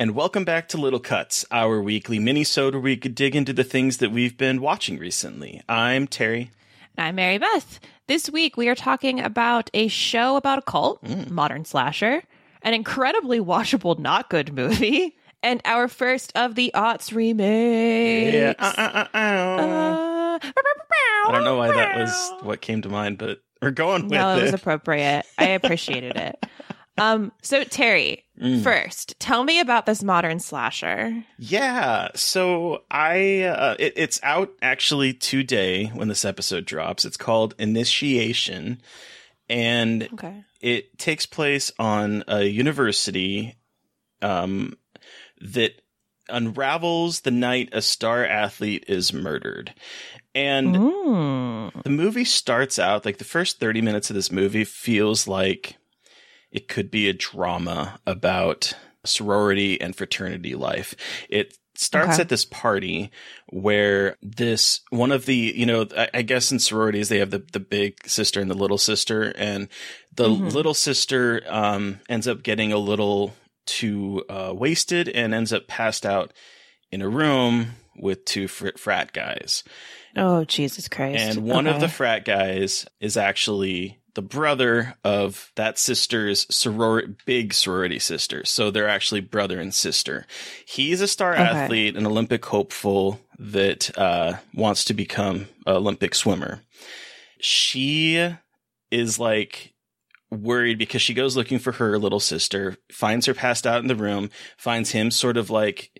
And welcome back to Little Cuts, our weekly mini-sode where we could dig into the things that we've been watching recently. I'm Terry. And I'm Mary Beth. This week we are talking about a show about a cult, modern slasher, an incredibly watchable not good movie, and our first of the aughts remakes. Yeah. uh, uh, uh, uh. Uh, I don't know why that was what came to mind, but we're going with No, it it. was appropriate. I appreciated it. Um, so Terry, Mm. first, tell me about this modern slasher. Yeah, so I uh, it, it's out actually today when this episode drops. It's called Initiation, and Okay. it takes place on a university um, that unravels the night a star athlete is murdered. And Mm. the movie starts out like the first 30 minutes of this movie feels like it could be a drama about sorority and fraternity life. It starts Okay. at this party where this one of the you know I, I guess in sororities they have the the big sister and the little sister and the Mhm. little sister um ends up getting a little too uh wasted and ends up passed out in a room with two fr- frat guys Oh, Jesus Christ. and one of the frat guys is actually the brother of that sister's soror big sorority sister. So they're actually brother and sister. He's a star Okay. athlete, an Olympic hopeful that uh, wants to become an Olympic swimmer. She is like worried because she goes looking for her little sister, finds her passed out in the room, finds him sort of like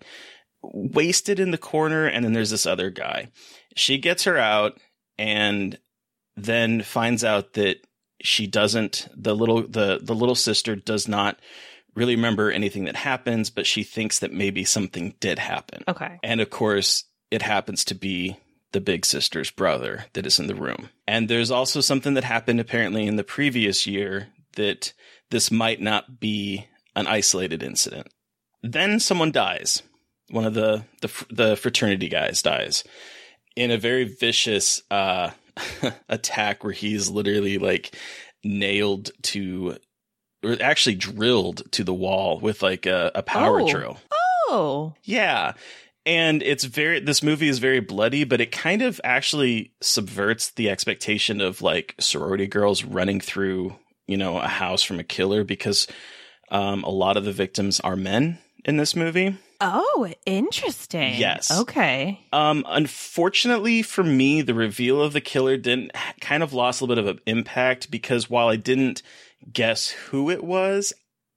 wasted in the corner, and then there's this other guy. She gets her out and then finds out that she doesn't the little the the little sister does not really remember anything that happens, but she thinks that maybe something did happen. Okay. And of course, it happens to be the big sister's brother that is in the room. And there's also something that happened apparently in the previous year that this might not be an isolated incident. Then someone dies. One of the the, the fraternity guys dies in a very vicious uh, attack where he's literally like nailed to or actually drilled to the wall with like a, a power Oh. drill. Oh. Yeah. And it's very, this movie is very bloody, but it kind of actually subverts the expectation of like sorority girls running through, you know, a house from a killer because um, a lot of the victims are men in this movie. Oh, interesting. Yes. Okay. Um, unfortunately for me, the reveal of the killer didn't kind of lost a little bit of an impact because while I didn't guess who it was,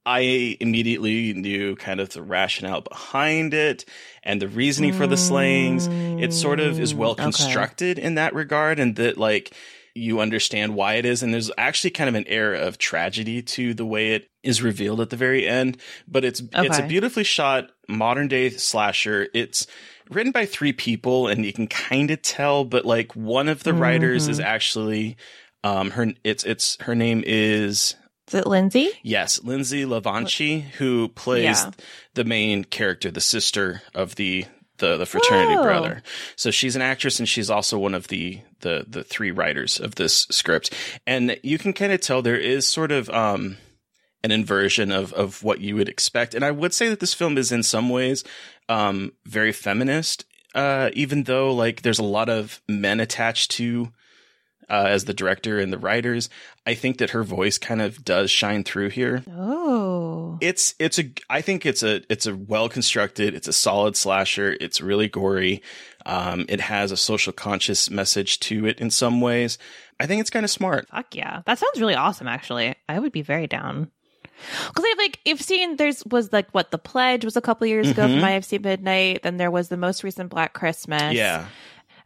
I immediately knew kind of the rationale behind it and the reasoning for the slayings. It sort of is well Mm, okay. constructed in that regard, and that like you understand why it is. And there's actually kind of an air of tragedy to the way it is revealed at the very end. But it's it's a beautifully shot modern day slasher. It's written by three people, and you can kind of tell. But like one of the writers Mm-hmm. is actually um her. It's it's her name is Is it Lindsay? Yes, Lindsay LaVanchy, who plays Yeah. the main character, the sister of the the, the fraternity Whoa. brother. So she's an actress, and she's also one of the the the three writers of this script. And you can kind of tell there is sort of um an inversion of of what you would expect. And I would say that this film is in some ways um very feminist, uh, even though like there's a lot of men attached to uh, as the director and the writers. I think that her voice kind of does shine through here. Oh. It's it's a I think it's a it's a well constructed, it's a solid slasher. It's really gory. Um, it has a social conscious message to it in some ways. I think it's kind of smart. Fuck yeah. That sounds really awesome, actually. I would be very down. Because I've like, you've seen, there's was like what The Pledge was a couple years ago Mhm. from IFC Midnight. Then there was the most recent Black Christmas. Yeah.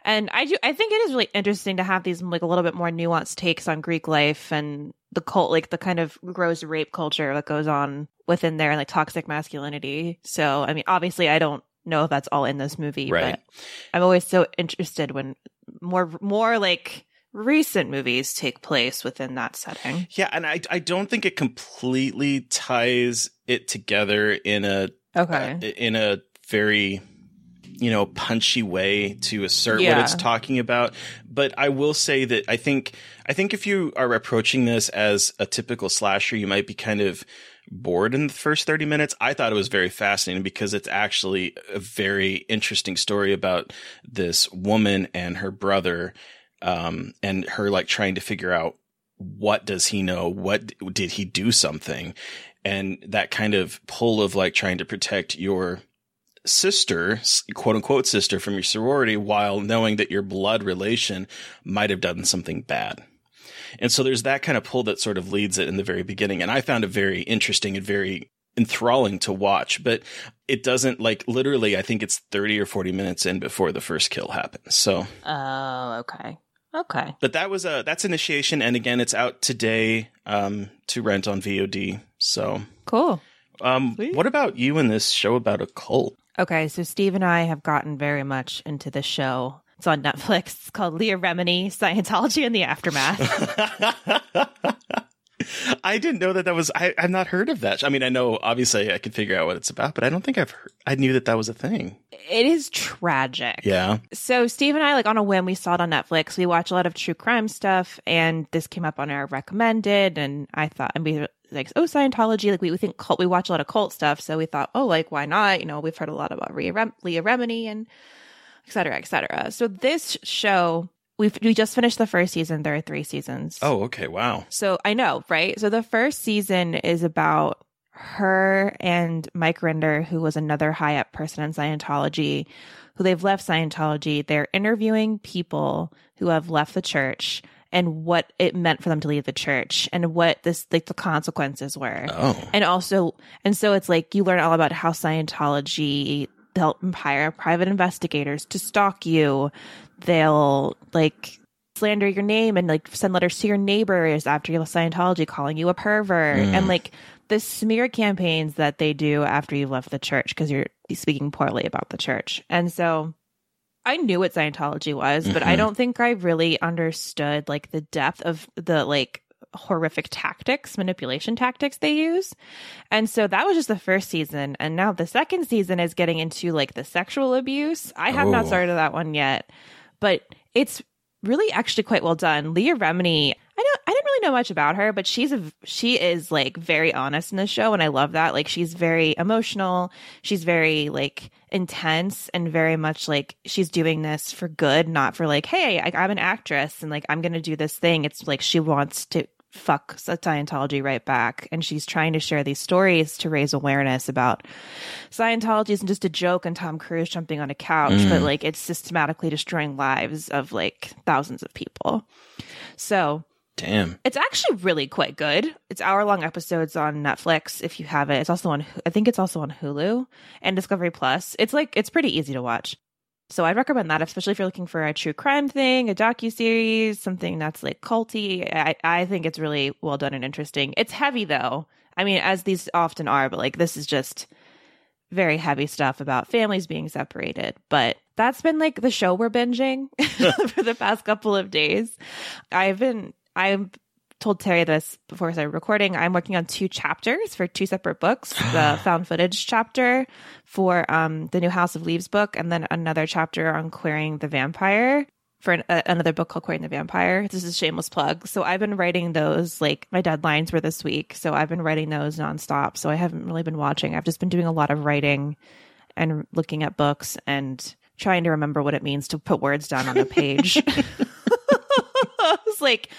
And I do, I think it is really interesting to have these like a little bit more nuanced takes on Greek life and the cult, like the kind of gross rape culture that goes on within there and like toxic masculinity. So, I mean, obviously, I don't know if that's all in this movie, Right. but I'm always so interested when more, more like recent movies take place within that setting. Yeah, and I I don't think it completely ties it together in a Okay. uh, in a very you know punchy way to assert what it's talking about. But i will say that i think i think if you are approaching this as a typical slasher you might be kind of bored in the first 30 minutes. I thought it was very fascinating because it's actually a very interesting story about this woman and her brother um and her like trying to figure out what does he know? What did he do something? And that kind of pull of like trying to protect your sister, quote unquote sister from your sorority while knowing that your blood relation might have done something bad. And so there's that kind of pull that sort of leads it in the very beginning. And I found it very interesting and very enthralling to watch, but it doesn't like literally, I think it's 30 or 40 minutes in before the first kill happens. So, Oh, okay. Okay. but that was a, that's initiation. And again, it's out today, um, to rent on VOD. So, Cool. um, what about you in this show about a cult? Okay, so Steve and I have gotten very much into this show. It's on Netflix. It's called Leah Remini, Scientology and the Aftermath. I didn't know that that was. I, I've not heard of that. I mean, I know obviously I could figure out what it's about, but I don't think I've. Heard, I knew that that was a thing. it is tragic. Yeah. So Steve and I, like on a whim, we saw it on Netflix. We watch a lot of true crime stuff, and this came up on our recommended, and I thought, and we like, oh, Scientology, like we, we think cult, we watch a lot of cult stuff, so we thought, oh, like why not? You know, we've heard a lot about Leah, Rem- Leah Remini and et cetera, et cetera. So this show, we we just finished the first season. There are three seasons. Oh, okay. Wow. So I know, right? So the first season is about her and Mike Rinder, who was another high up person in Scientology, who they've left Scientology. They're interviewing people who have left the church and what it meant for them to leave the church and what this like the consequences were. Oh. And also, and so it's like you learn all about how Scientology they'll hire private investigators to stalk you. They'll like slander your name and like send letters to your neighbors after you left Scientology, calling you a pervert, mm. and like the smear campaigns that they do after you've left the church because you're speaking poorly about the church. And so I knew what Scientology was, but I Mhm. don't think I really understood like the depth of the like horrific tactics, manipulation tactics they use. And so that was just the first season. And now the second season is getting into like the sexual abuse. I have not Oh. started that one yet, but it's really actually quite well done. Leah Remini, I don't I didn't really know much about her, but she's a she is like very honest in the show and I love that. Like she's very emotional. She's very like intense and very much like she's doing this for good, not for like, hey, I, I'm an actress and like I'm gonna do this thing. It's like she wants to fuck Scientology right back. And she's trying to share these stories to raise awareness about Scientology isn't just a joke and Tom Cruise jumping on a couch, but mm. like it's systematically destroying lives of like thousands of people. So Damn. it's actually really quite good. It's hour long episodes on Netflix if you have it. It's also on, I think it's also on Hulu and Discovery Plus. It's like, it's pretty easy to watch. So I'd recommend that, especially if you're looking for a true crime thing, a docu series, something that's like culty. I, I think it's really well done and interesting. It's heavy though. I mean, as these often are, but like this is just very heavy stuff about families being separated. But that's been like the show we're binging for the past couple of days. I've been I've told Terry this before I started recording. I'm working on two chapters for two separate books. the found footage chapter for um the new House of Leaves book, and then another chapter on queering the vampire for an, uh, another book called Queering the Vampire. This is a shameless plug. So I've been writing those, like my deadlines were this week. So I've been writing those nonstop. So I haven't really been watching. I've just been doing a lot of writing and looking at books and trying to remember what it means to put words down on a page. I was like,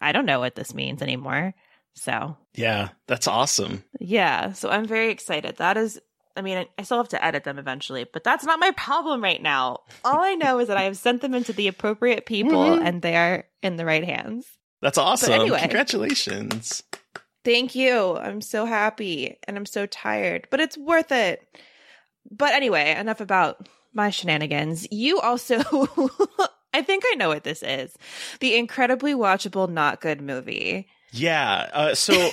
I don't know what this means anymore. So Yeah, that's awesome. yeah, so I'm very excited. That is, I mean, I- still have to edit them eventually, but that's not my problem right now. All I know is that I have sent them into the appropriate people and they are in the right hands. That's awesome. anyway. Congratulations. Thank you. I'm so happy and I'm so tired, but it's worth it. But anyway, enough about my shenanigans. You also, I think I know what this is the incredibly watchable, not good movie. Yeah. Uh, so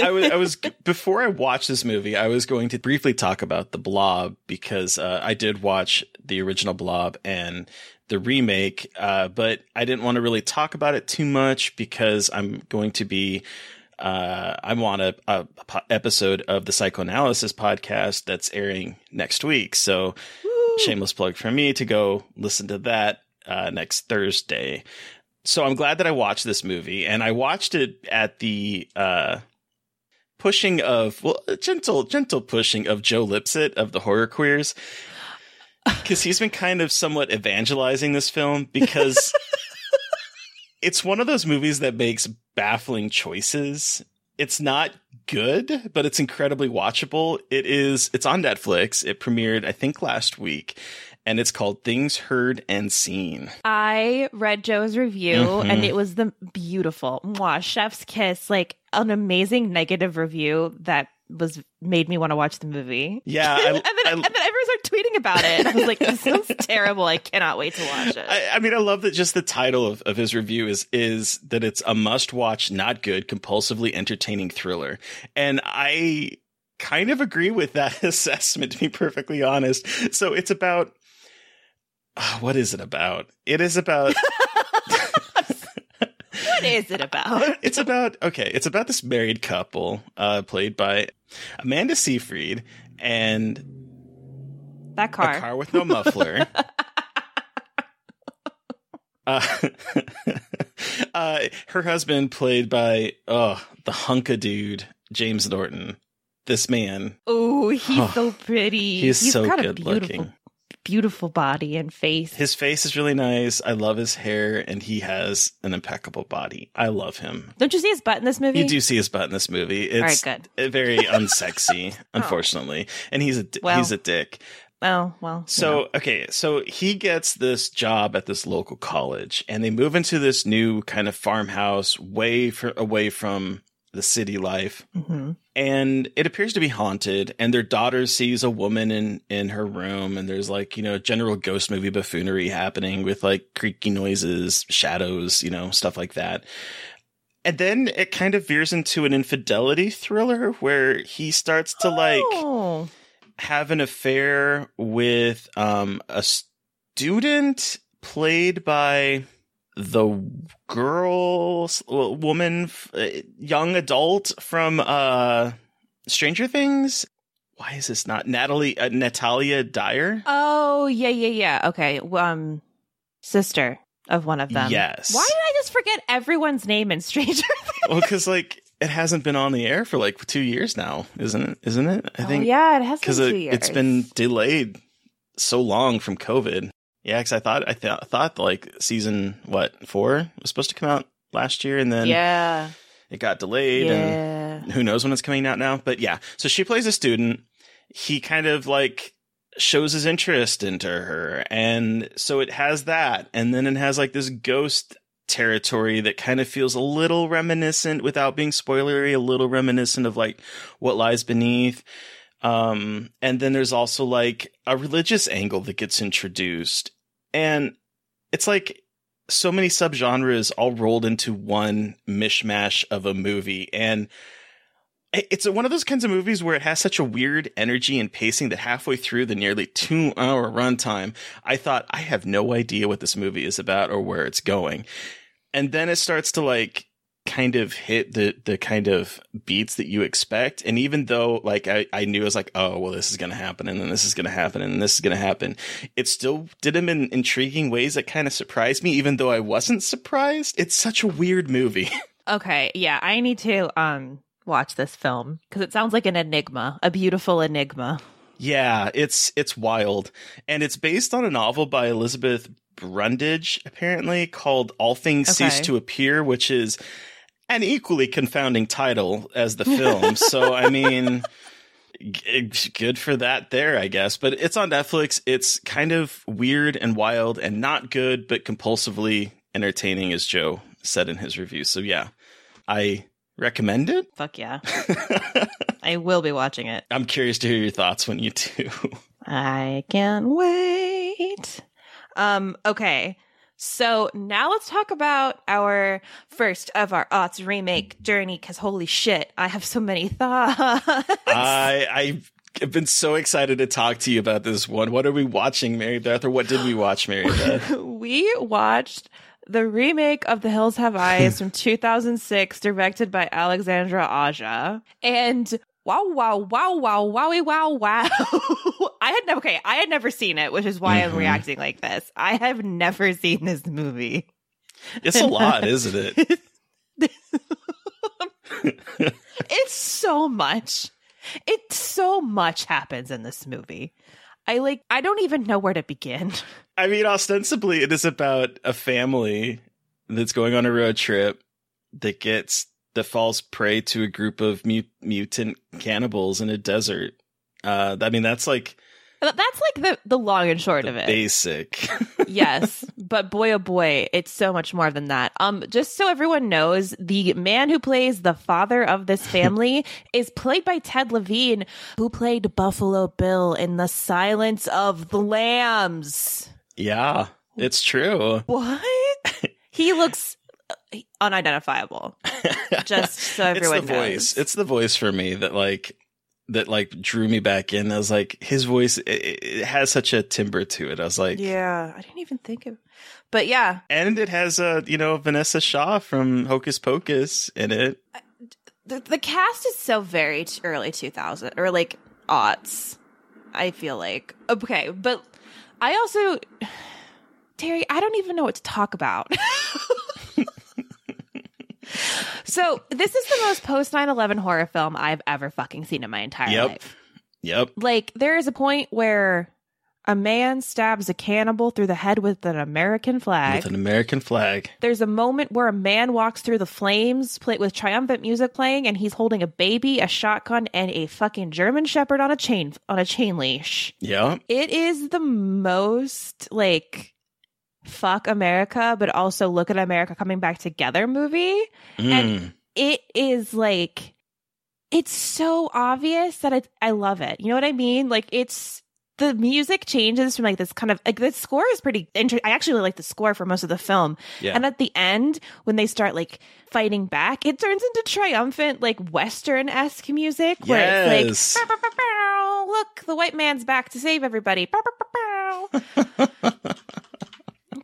I was, I was before I watched this movie, I was going to briefly talk about the Blob because uh, I did watch the original Blob and the remake, uh, but I didn't want to really talk about it too much because I'm going to be. Uh, I'm on a, a po- episode of the Psychoanalysis podcast that's airing next week. So, shameless plug for me to go listen to that uh, next Thursday so I'm glad that I watched this movie, and I watched it at the uh, pushing of well, gentle, gentle pushing of Joe Lipsett of the Horror Queers, because he's been kind of somewhat evangelizing this film because it's one of those movies that makes baffling choices. It's not good, but it's incredibly watchable. It is. It's on Netflix. It premiered, I think, last week, and it's called Things Heard and Seen. I read Joe's review Mhm. and it was the beautiful mwah, chef's kiss, like an amazing negative review that was made me want to watch the movie. Yeah, I- and, then, I- and then everyone started tweeting about it. And I was like, this sounds terrible. I cannot wait to watch it. I, I mean, I love that just the title of, of his review is is that it's a must watch, not good, compulsively entertaining thriller. And I kind of agree with that assessment, to be perfectly honest. So it's about ah, what is it about? It is about what is it about? it's about okay, it's about this married couple, uh, played by Amanda Seyfried and That car. a car with no muffler. uh, uh, her husband, played by oh the hunka dude James Norton. This man, Oh, he's so pretty. he's so got a good beautiful, looking. Beautiful body and face. His face is really nice. I love his hair, and he has an impeccable body. I love him. Don't you see his butt in this movie? You do see his butt in this movie. It's right, very unsexy, oh. unfortunately, and he's a Well, he's a dick. Oh well. So okay, so he gets this job at this local college, and they move into this new kind of farmhouse, way for, away from the city life, hmm and it appears to be haunted. And their daughter sees a woman in in her room, and there's like you know general ghost movie buffoonery happening with like creaky noises, shadows, you know stuff like that. And then it kind of veers into an infidelity thriller where he starts to like Oh. have an affair with um a student played by the girl woman uh, young adult from uh Stranger Things why is this not Natalie uh, Natalia Dyer Oh yeah, yeah, yeah. Okay. Um, sister of one of them. Yes. Why did I just forget everyone's name in Stranger Things? well cuz like it hasn't been on the air for like 2 years now isn't it isn't it I think oh, yeah, it has two it, it's been delayed so long from COVID. Yeah, because I thought I th- thought like season what four was supposed to come out last year, and then yeah, it got delayed, yeah. and who knows when it's coming out now. But yeah, so she plays a student. He kind of like shows his interest into her, and so it has that, and then it has like this ghost territory that kind of feels a little reminiscent, without being spoilery, a little reminiscent of like what lies beneath. Um, and then there's also like a religious angle that gets introduced. And it's like so many subgenres all rolled into one mishmash of a movie. And it's one of those kinds of movies where it has such a weird energy and pacing that halfway through the nearly two hour runtime, I thought, I have no idea what this movie is about or where it's going. And then it starts to like kind of hit the the kind of beats that you expect. And even though like I, I knew I was like, oh well this is gonna happen and then this is gonna happen and this is gonna happen, it still did them in intriguing ways that kind of surprised me, even though I wasn't surprised. It's such a weird movie. Okay, yeah, I need to um watch this film because it sounds like an enigma, a beautiful enigma. Yeah, it's it's wild, and it's based on a novel by Elizabeth Brundage, apparently called "All Things Cease to Appear," which is an equally confounding title as the film. so, I mean, g- good for that there, I guess. But it's on Netflix. It's kind of weird and wild, and not good, but compulsively entertaining, as Joe said in his review. So, yeah, I recommend it. Fuck yeah, I will be watching it. I'm curious to hear your thoughts when you do. I can't wait. Um, okay. So now let's talk about our first of our aughts remake journey because holy shit, I have so many thoughts. I I've been so excited to talk to you about this one. What are we watching, Mary Beth, or what did we watch, Mary Beth? we watched the remake of The Hills Have Eyes from 2006, directed by Alexandre Aja. And wow, wow, wow, wow, wowie, wow, wow. I had never, okay, I had never seen it, which is why I'm Mhm. reacting like this. I have never seen this movie. It's a lot, isn't it? It's so much. It's so much happens in this movie. I like, I don't even know where to begin. I mean, ostensibly, it is about a family that's going on a road trip that gets that falls prey to a group of mu- mutant cannibals in a desert. Uh, I mean, that's like that's like the, the long and short of it. basic. yes, but boy oh boy, it's so much more than that. Um just so everyone knows, the man who plays the father of this family is played by Ted Levine, who played Buffalo Bill in The Silence of the Lambs. yeah, it's true. What? he looks unidentifiable. Just so everyone it's the knows. voice. It's the voice for me that like that like drew me back in. I was like, his voice it, it has such a timbre to it. I was like, yeah, I didn't even think of But yeah, and it has a you know Vinessa Shaw from Hocus Pocus in it. the, the cast is so very early 2000 or like aughts i feel like okay but i also terry i don't even know what to talk about so this is the most post 9-11 horror film i've ever fucking seen in my entire Yep. life Yep. Yep. Like there is a point where a man stabs a cannibal through the head with an american flag With an American flag. there's a moment where a man walks through the flames play- with triumphant music playing and he's holding a baby a shotgun and a fucking german shepherd on a chain on a chain leash Yeah. it is the most like fuck america but also look at america coming back together movie And- Mm. it is like it's so obvious that I, I love it you know what i mean like it's the music changes from like this kind of like the score is pretty inter- i actually like the score for most of the film Yeah. and at the end when they start like fighting back it turns into triumphant like western-esque music where Yes. it's like "Bow, bow, bow, bow, look the white man's back to save everybody Bow, bow, bow, bow."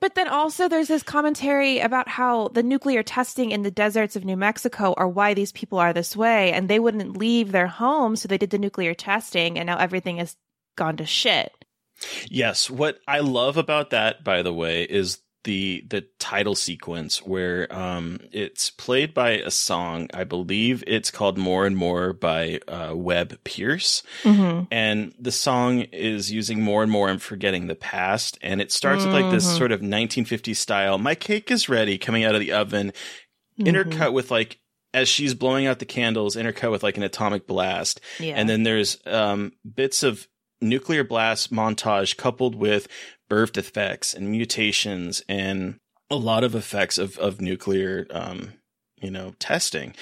But then also there's this commentary about how the nuclear testing in the deserts of New Mexico are why these people are this way and they wouldn't leave their home, so they did the nuclear testing and now everything has gone to shit. Yes, what I love about that, by the way, is the the title sequence where um it's played by a song. I believe it's called "More and More" by uh, Webb Pierce, Mm-hmm. and the song is using more and more and forgetting the past, and it starts with like this Mhm. sort of 1950s style. My cake is ready, coming out of the oven, intercut with like. As she's blowing out the candles, intercut with like an atomic blast, Yeah. and then there's um, bits of nuclear blast montage coupled with birth defects and mutations and a lot of effects of, of nuclear, um, you know, testing.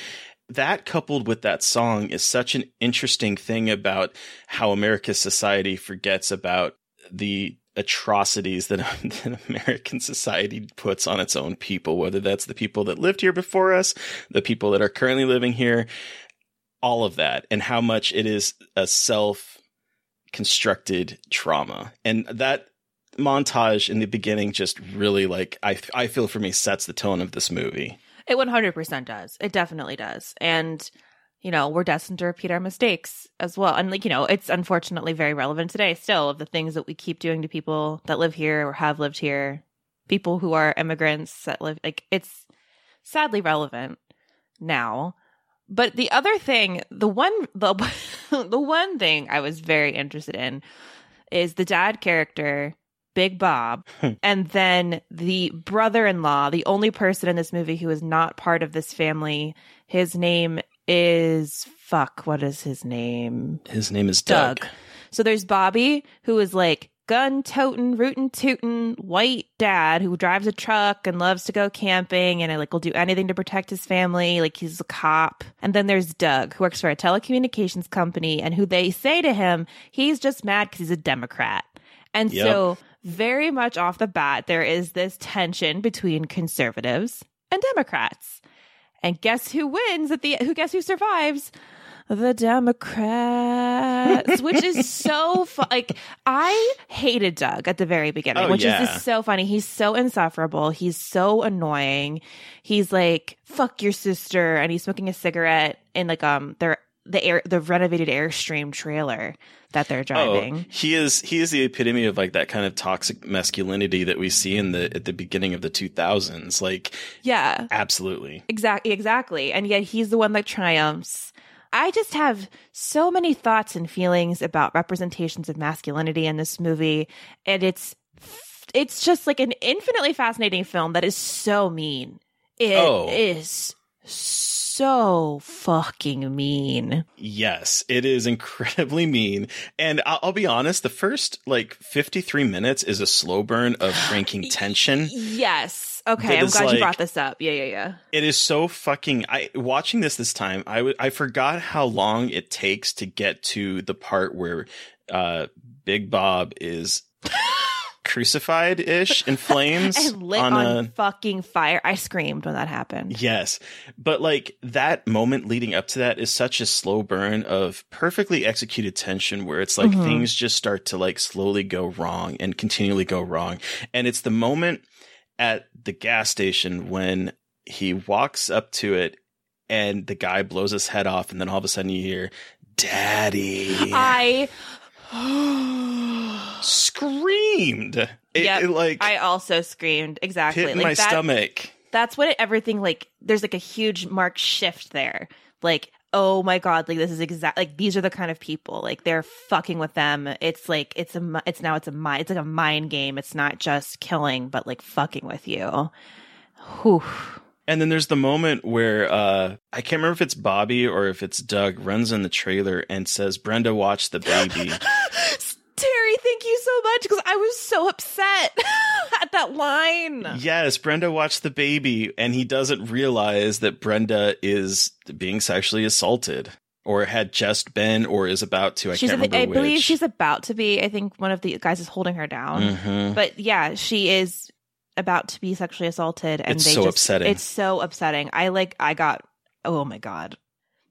that coupled with that song is such an interesting thing about how America's society forgets about the atrocities that, that, American society puts on its own people, whether that's the people that lived here before us, the people that are currently living here, all of that, and how much it is a self constructed trauma. And that montage in the beginning just really like I I feel for me sets the tone of this movie. It 100% does. It definitely does. And you know, we're destined to repeat our mistakes as well. And like, you know, it's unfortunately very relevant today still of the things that we keep doing to people that live here or have lived here, people who are immigrants that live like it's sadly relevant now. But the other thing, the one the the one thing I was very interested in is the dad character Big Bob, and then the brother in law, the only person in this movie who is not part of this family. His name is fuck. What is his name? His name is Doug. Doug. So there's Bobby, who is like gun toting, rootin' tootin' white dad who drives a truck and loves to go camping and like will do anything to protect his family. Like he's a cop. And then there's Doug, who works for a telecommunications company and who they say to him, he's just mad because he's a Democrat. And Yep. so very much off the bat, there is this tension between conservatives and Democrats. And guess who wins at the who guess who survives? The Democrats, which is so fun. Like I hated Doug at the very beginning, Oh, which yeah. is just so funny. He's so insufferable. He's so annoying. He's like, "Fuck your sister," and he's smoking a cigarette in like um their the air the renovated Airstream trailer that they're oh, driving. Oh, he is he is the epitome of like that kind of toxic masculinity that we see in the at the beginning of the 2000s. Like Yeah. absolutely. Exactly, exactly. And yet he's the one that triumphs. I just have so many thoughts and feelings about representations of masculinity in this movie, and it's it's just like an infinitely fascinating film that is so mean. It oh. is Oh. So fucking mean. Yes, it is incredibly mean. And I'll, I'll be honest, the first like 53 minutes is a slow burn of cranking tension. Yes. Okay, I'm glad you brought this up. Yeah, yeah, yeah. It is so fucking. I watching this this time. I w- I forgot how long it takes to get to the part where uh Big Bob is crucified ish in flames And lit on, a fucking fire. I screamed when that happened. Yes. But like that moment leading up to that is such a slow burn of perfectly executed tension where it's like Mhm. things just start to like slowly go wrong and continually go wrong. And it's the moment at the gas station when he walks up to it and the guy blows his head off and then all of a sudden you hear daddy I screamed. It, Yep, it, like I also screamed exactly hit like my that, stomach. That's what it, everything like. There's like a huge mark shift there. Like, oh my god, like this is exact. Like these are the kind of people. Like they're fucking with them. It's like it's a. It's now it's a mind. It's like a mind game. It's not just killing, but like fucking with you. Whew. And then there's the moment where uh, I can't remember if it's Bobby or if it's Doug runs in the trailer and says, "Brenda, watch the baby." Terry, thank you so much because I was so upset at that line. yes, Brenda, watched the baby, and he doesn't realize that Brenda is being sexually assaulted, or had just been, or is about to. I she's can't remember. I remember believe she's about to be. I think one of the guys is holding her down. Mhm. But yeah, she is about to be sexually assaulted, and It's they so just, upsetting. It's so upsetting. I like. I got. Oh my god.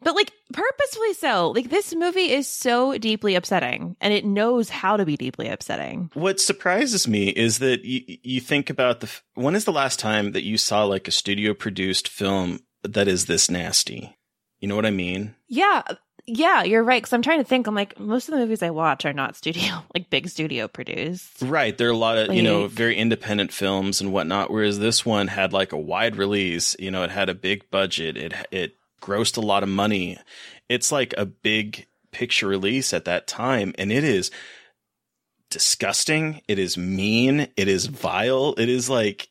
But like purposefully so. Like this movie is so deeply upsetting, and it knows how to be deeply upsetting. What surprises me is that you, you think about the. f- When is the last time that you saw like a studio produced film that is this nasty? You know what I mean? Yeah, yeah, you're right. Because I'm trying to think. I'm like most of the movies I watch are not studio, like big studio produced. Right. There are a lot of, you know, very independent films and whatnot, whereas this one had like a wide release, you know, it had a big budget. It, it grossed a lot of money. It's like a big picture release at that time. And it is disgusting. It is mean. It is vile. It is like,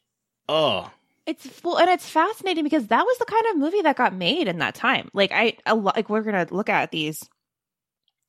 oh, It's well, and it's fascinating because that was the kind of movie that got made in that time. Like I, a like we're gonna look at these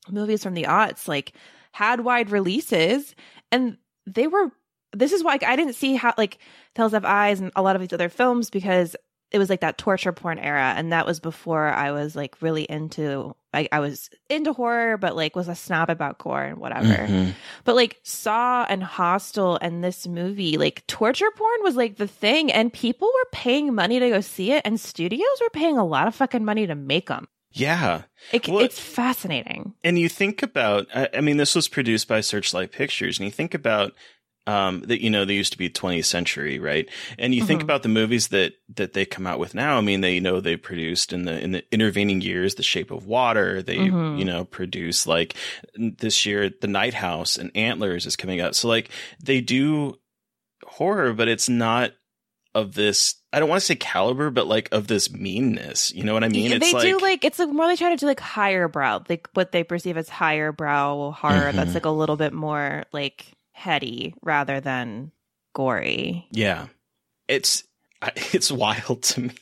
movies from the aughts, like had wide releases, and they were. This is why like, I didn't see how like Tales of Eyes and a lot of these other films because it was like that torture porn era and that was before i was like really into like i was into horror but like was a snob about gore and whatever Mhm. but like saw and hostel and this movie like torture porn was like the thing and people were paying money to go see it and studios were paying a lot of fucking money to make them Yeah. it, Well- it's fascinating And you think about, I, I mean, this was produced by Searchlight Pictures, and you think about um, that, you know, they used to be 20th century, right? And you think Mhm. about the movies that that they come out with now. I mean, they you know they produced in the in the intervening years, The Shape of Water. They Mhm. you know produce like this year, The Night House and Antlers is coming out. So like they do horror, but it's not of this. I don't want to say caliber, but like of this meanness. You know what I mean? Yeah, they do like it's like more they try to do like higher brow, like what they perceive as higher brow horror. That's Mhm. like a little bit more like heady rather than gory. Yeah. It's it's wild to me.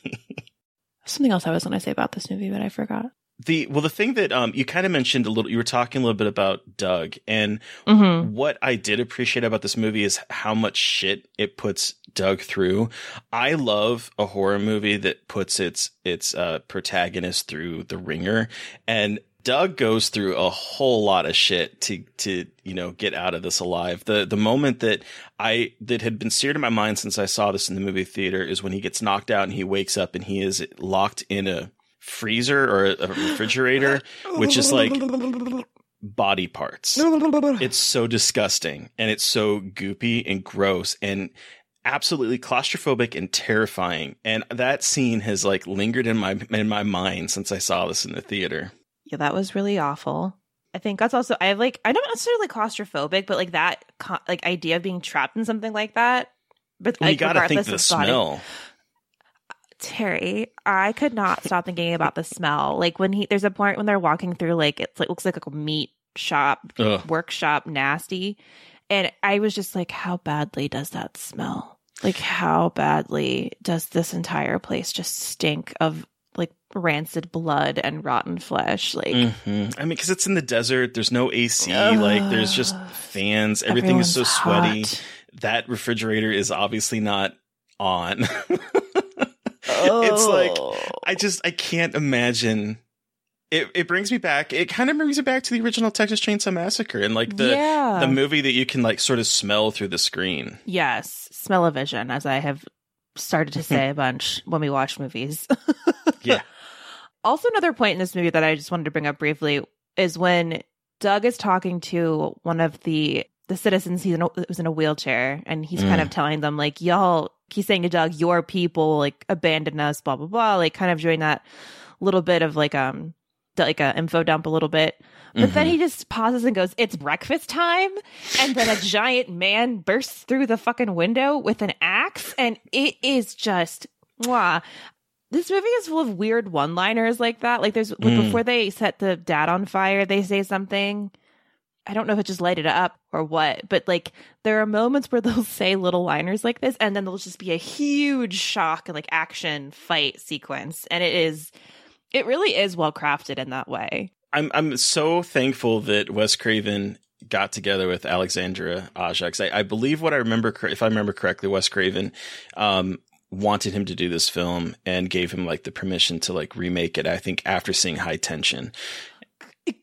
Something else I was going to say about this movie, but I forgot. The well the thing that um you kind of mentioned a little you were talking a little bit about Doug and Mm-hmm. what I did appreciate about this movie is how much shit it puts Doug through. I love a horror movie that puts its its uh protagonist through the ringer and Doug goes through a whole lot of shit to to you know get out of this alive. The the moment that I that had been seared in my mind since I saw this in the movie theater is when he gets knocked out and he wakes up and he is locked in a freezer or a refrigerator which is like body parts. It's so disgusting and it's so goopy and gross and absolutely claustrophobic and terrifying. And that scene has like lingered in my in my mind since I saw this in the theater. That was really awful. I think that's also I have like I'm not necessarily claustrophobic, but like that like idea of being trapped in something like that. But Well, you like, got to think the of body- smell. Terry, I could not stop thinking about the smell. Like when he, there's a point when they're walking through, like it's like looks like a meat shop, Ugh. workshop, nasty, and I was just like, how badly does that smell? Like how badly does this entire place just stink of rancid blood and rotten flesh? Like hmm I mean, because it's in the desert. There's no AC. like there's just fans. Everything is so sweaty. hot. That refrigerator is obviously not on. It's like Oh. I just I can't imagine. It it brings me back. It kind of brings me back to the original Texas Chainsaw Massacre and like the yeah. the movie that you can like sort of smell through the screen. Yes, smell of vision, as I have started to say a bunch when we watch movies. Yeah. Also, another point in this movie that I just wanted to bring up briefly is when Doug is talking to one of the the citizens. He's in a, who's in a wheelchair, and he's kind Mm. of telling them like, "Y'all." He's saying to Doug, "Your people like abandoned us." Blah blah blah. Like kind of doing that little bit of like um like a info dump a little bit. But then Mhm. he just pauses and goes, It's breakfast time. And then a giant man bursts through the fucking window with an axe. And it is just, mwah. This movie is full of weird one liners like that. Like, there's Mm. before they set the dad on fire, they say something. I don't know if it just lighted up or what, but like there are moments where they'll say little liners like this, and then there'll just be a huge shock and like action fight sequence. And it is, it really is well crafted in that way. I'm I'm so thankful that Wes Craven got together with Alexandre Aja. 'cause I, I believe what I remember, if I remember correctly, Wes Craven um, wanted him to do this film and gave him like the permission to like remake it. I think after seeing High Tension.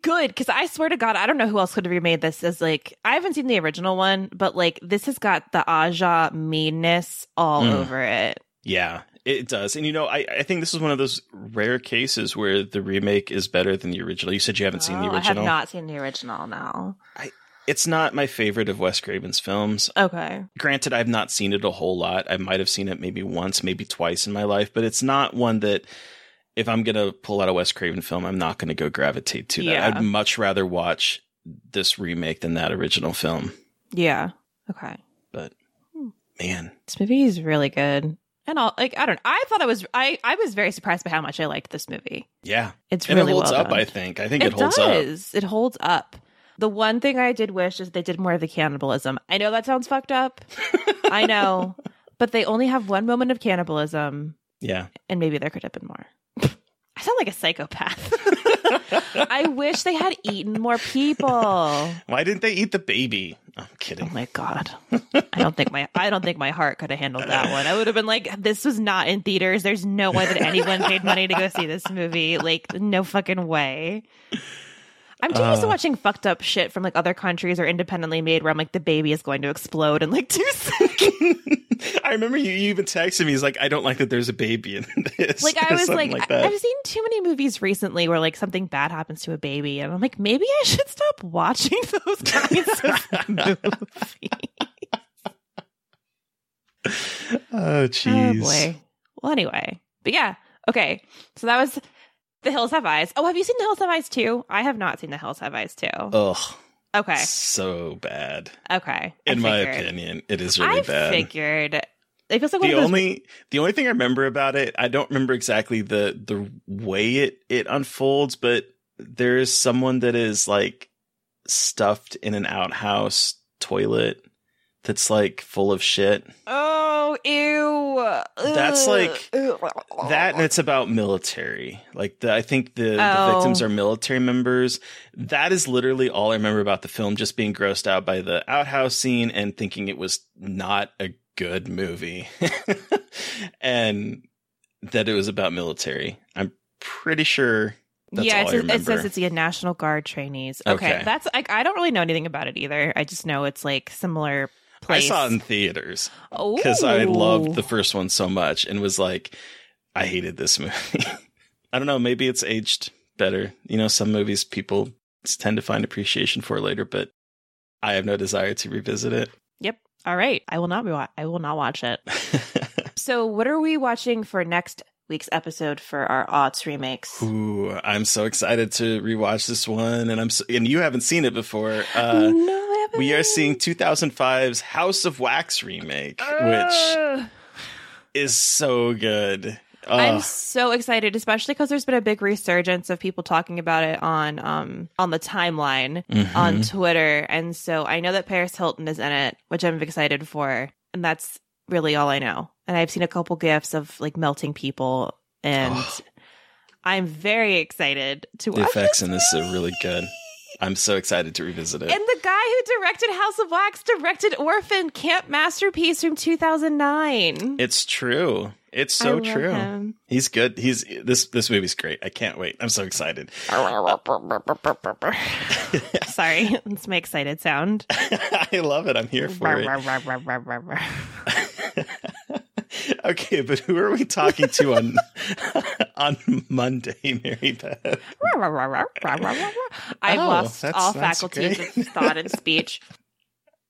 Good, because I swear to God, I don't know who else could have remade this. As like, I haven't seen the original one, but like, this has got the Aja meanness all Mm. over it. Yeah, it does. And you know, I, I think this is one of those rare cases where the remake is better than the original. You said you haven't seen the original. I have not seen the original now. It's not my favorite of Wes Craven's films. Okay. Granted, I've not seen it a whole lot. I might have seen it maybe once, maybe twice in my life, but it's not one that if I'm going to pull out a Wes Craven film, I'm not going to go gravitate to that. Yeah. I'd much rather watch this remake than that original film. Yeah. Okay. But hmm. man, This movie is really good. And all like I don't I thought I was I I was very surprised by how much I liked this movie. yeah. It's and really it holds well up, done. I think. I think it, holds does. It holds up. The one thing I did wish is they did more of the cannibalism. I know that sounds fucked up. I know. But they only have one moment of cannibalism. Yeah. and maybe there could have been more. I sound like a psychopath. I wish they had eaten more people. Why didn't they eat the baby? I'm kidding. Oh my god. I don't think my I don't think my heart could have handled that one. I would have been like, this was not in theaters. There's no way that anyone paid money to go see this movie. Like, no fucking way. I'm too used to uh, watching fucked up shit from like other countries or independently made where I'm like the baby is going to explode in like two seconds. I remember you, you even texted me. He's like, I don't like that there's a baby in this. Like I was like, that. I- I've seen too many movies recently where like something bad happens to a baby, and I'm like, maybe I should stop watching those kinds of oh, movies. oh, Oh jeez. boy. Well, anyway, but yeah, okay. So that was The Hills Have Eyes. Oh, have you seen The Hills Have Eyes 2? I have not seen The Hills Have Eyes 2. Ugh, Okay, so bad. okay. I In my opinion, it is really I bad. figured it feels like one the those. only the only thing I remember about it, I don't remember exactly the the way it it unfolds, but there is someone that is like stuffed in an outhouse toilet that's like full of shit. oh, ew. That's like-. That and it's about military. Like the, I think the, Oh. the victims are military members. That is literally all I remember about the film, just being grossed out by the outhouse scene and thinking it was not a good movie. and that it was about military. I'm pretty sure that's yeah, all I it says, it says it's the National Guard trainees. Okay, Okay. that's like I don't really know anything about it either. I just know it's like similar place. I saw it in theaters because I loved the first one so much and was like, I hated this movie. I don't know. Maybe it's aged better. You know, some movies people tend to find appreciation for later, but I have no desire to revisit it. Yep. All right, I will not be. Wa- I will not watch it. So, what are we watching for next week's episode for our aughts remakes? Ooh, I'm so excited to rewatch this one, and I'm so, and you haven't seen it before. Uh, no. We are seeing 2005's House of Wax remake, which is so good. I'm so excited, especially because there's been a big resurgence of people talking about it on um on the timeline Mhm. on Twitter, and so I know that Paris Hilton is in it, which I'm excited for, and that's really all I know. And I've seen a couple gifs of like melting people, and. I'm very excited to watch the watch effects this in this are really good. I'm so excited to revisit it. And the guy who directed House of Wax directed Orphan Camp Masterpiece from 2009. It's true. It's so true. him. He's good. He's this this movie's great. I can't wait. I'm so excited. Sorry, that's my excited sound. I love it. I'm here for it. okay, but who are we talking to on on Monday, Mary Beth? I've Oh, lost all faculties of thought and speech.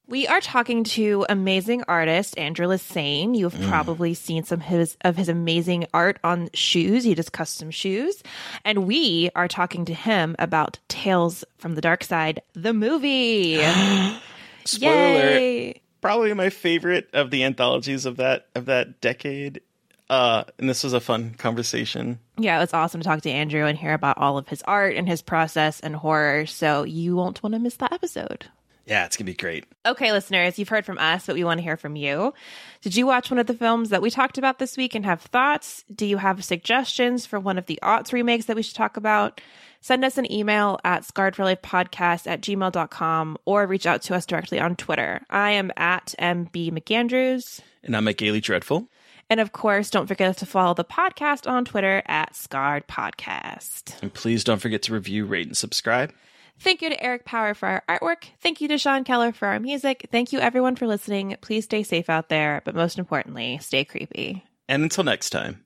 We are talking to amazing artist Andrew Lassane. You have Mm. probably seen some his, of his amazing art on shoes. He does custom shoes. And we are talking to him about Tales from the Dark Side, the movie. Spoiler. Yay. Probably my favorite of the anthologies of that of that decade. Uh, and this was a fun conversation. Yeah, it was awesome to talk to Andrew and hear about all of his art and his process and horror. So you won't want to miss that episode. Yeah, it's gonna be great. Okay, listeners, you've heard from us, but we want to hear from you. Did you watch one of the films that we talked about this week and have thoughts? Do you have suggestions for one of the aughts remakes that we should talk about? Send us an email at scarredforlifepodcast at gmail.com or reach out to us directly on Twitter. I am at MB McAndrews. And I'm at Gaily Dreadful. And of course, don't forget to follow the podcast on Twitter at Scarred Podcast. And please don't forget to review, rate, and subscribe. Thank you to Eric Power for our artwork. Thank you to Sean Keller for our music. Thank you everyone for listening. Please stay safe out there, but most importantly, stay creepy. And until next time.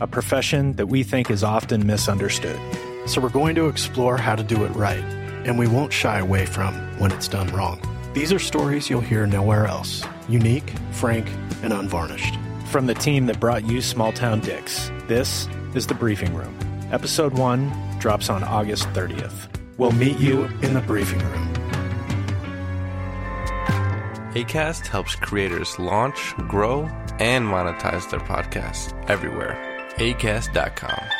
a profession that we think is often misunderstood. So we're going to explore how to do it right, and we won't shy away from when it's done wrong. These are stories you'll hear nowhere else unique, frank, and unvarnished. From the team that brought you Small Town Dicks, this is The Briefing Room. Episode 1 drops on August 30th. We'll meet you in the briefing room. ACAST helps creators launch, grow, and monetize their podcasts everywhere. ACAST.com.